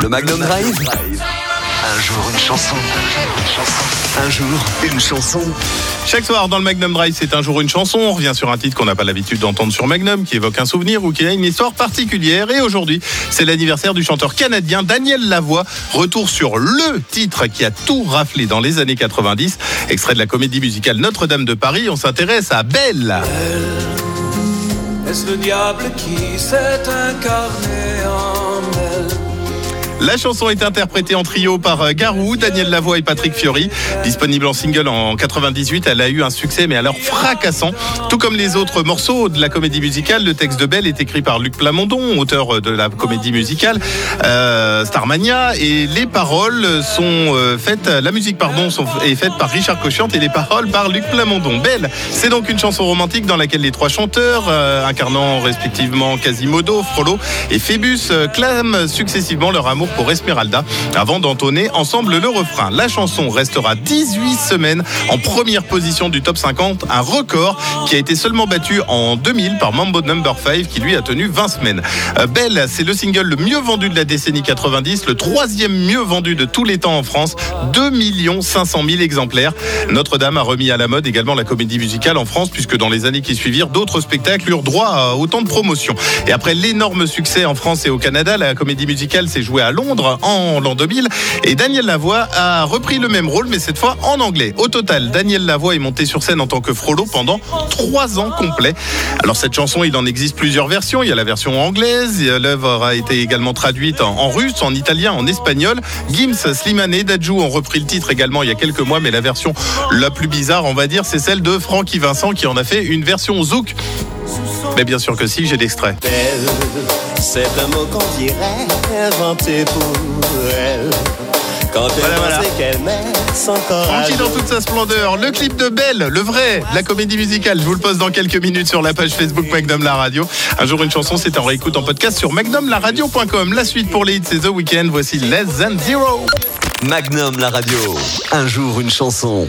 Le Magnum Drive. Un jour une chanson. Un jour une chanson. Chaque soir dans le Magnum Drive, c'est un jour une chanson. On revient sur un titre qu'on n'a pas l'habitude d'entendre sur Magnum, qui évoque un souvenir ou qui a une histoire particulière. Et aujourd'hui, c'est l'anniversaire du chanteur canadien Daniel Lavoie. Retour sur le titre qui a tout raflé dans les années 90. Extrait de la comédie musicale Notre-Dame de Paris. On s'intéresse à Belle. Est-ce le diable qui s'est incarné en elle? La chanson est interprétée en trio par euh, Garou, Daniel Lavoie et Patrick Fiori. Disponible en single en 98, elle a eu un succès mais alors fracassant. Tout comme les autres morceaux de la comédie musicale, le texte de Belle est écrit par Luc Plamondon, auteur de la comédie musicale euh, Starmania, et les paroles sont euh, faites, la musique pardon est faite par Richard Cochiante et les paroles par Luc Plamondon. Belle, c'est donc une chanson romantique dans laquelle les trois chanteurs, incarnant respectivement Quasimodo, Frollo et Phébus, clament successivement leur amour pour Esmeralda avant d'entonner ensemble le refrain. La chanson restera 18 semaines en première position du top 50, un record qui a été seulement battu en 2000 par Mambo Number 5 qui lui a tenu 20 semaines. Euh, Belle, c'est le single le mieux vendu de la décennie 90, le troisième mieux vendu de tous les temps en France, 2 500 000 exemplaires. Notre-Dame a remis à la mode également la comédie musicale en France puisque dans les années qui suivirent, d'autres spectacles eurent droit à autant de promotions. Et après l'énorme succès en France et au Canada, la comédie musicale s'est jouée à Londres en l'an 2000 et Daniel Lavoie a repris le même rôle mais cette fois en anglais. Au total, Daniel Lavoie est monté sur scène en tant que Frollo pendant trois ans complets. Alors cette chanson, il en existe plusieurs versions. Il y a la version anglaise, l'œuvre a été également traduite en, russe, en italien, en espagnol. Gims, Slimane et Dadju ont repris le titre également il y a quelques mois, mais la version la plus bizarre, on va dire, c'est celle de Francky Vincent qui en a fait une version zouk. Mais bien sûr que si, j'ai l'extrait. C'est un mot qu'on dirait inventé pour elle. Quand elle Voilà, voilà. pensait qu'elle met son corps à Francky dans toute sa splendeur. Le clip de Belle, le vrai, la comédie musicale. Je vous le poste dans quelques minutes sur la page Facebook Magnum La Radio. Un jour une chanson, c'est en réécoute en podcast sur magnumlaradio.com. La suite pour les hits, c'est The Weeknd. Voici Less Than Zero. Magnum la radio. Un jour une chanson.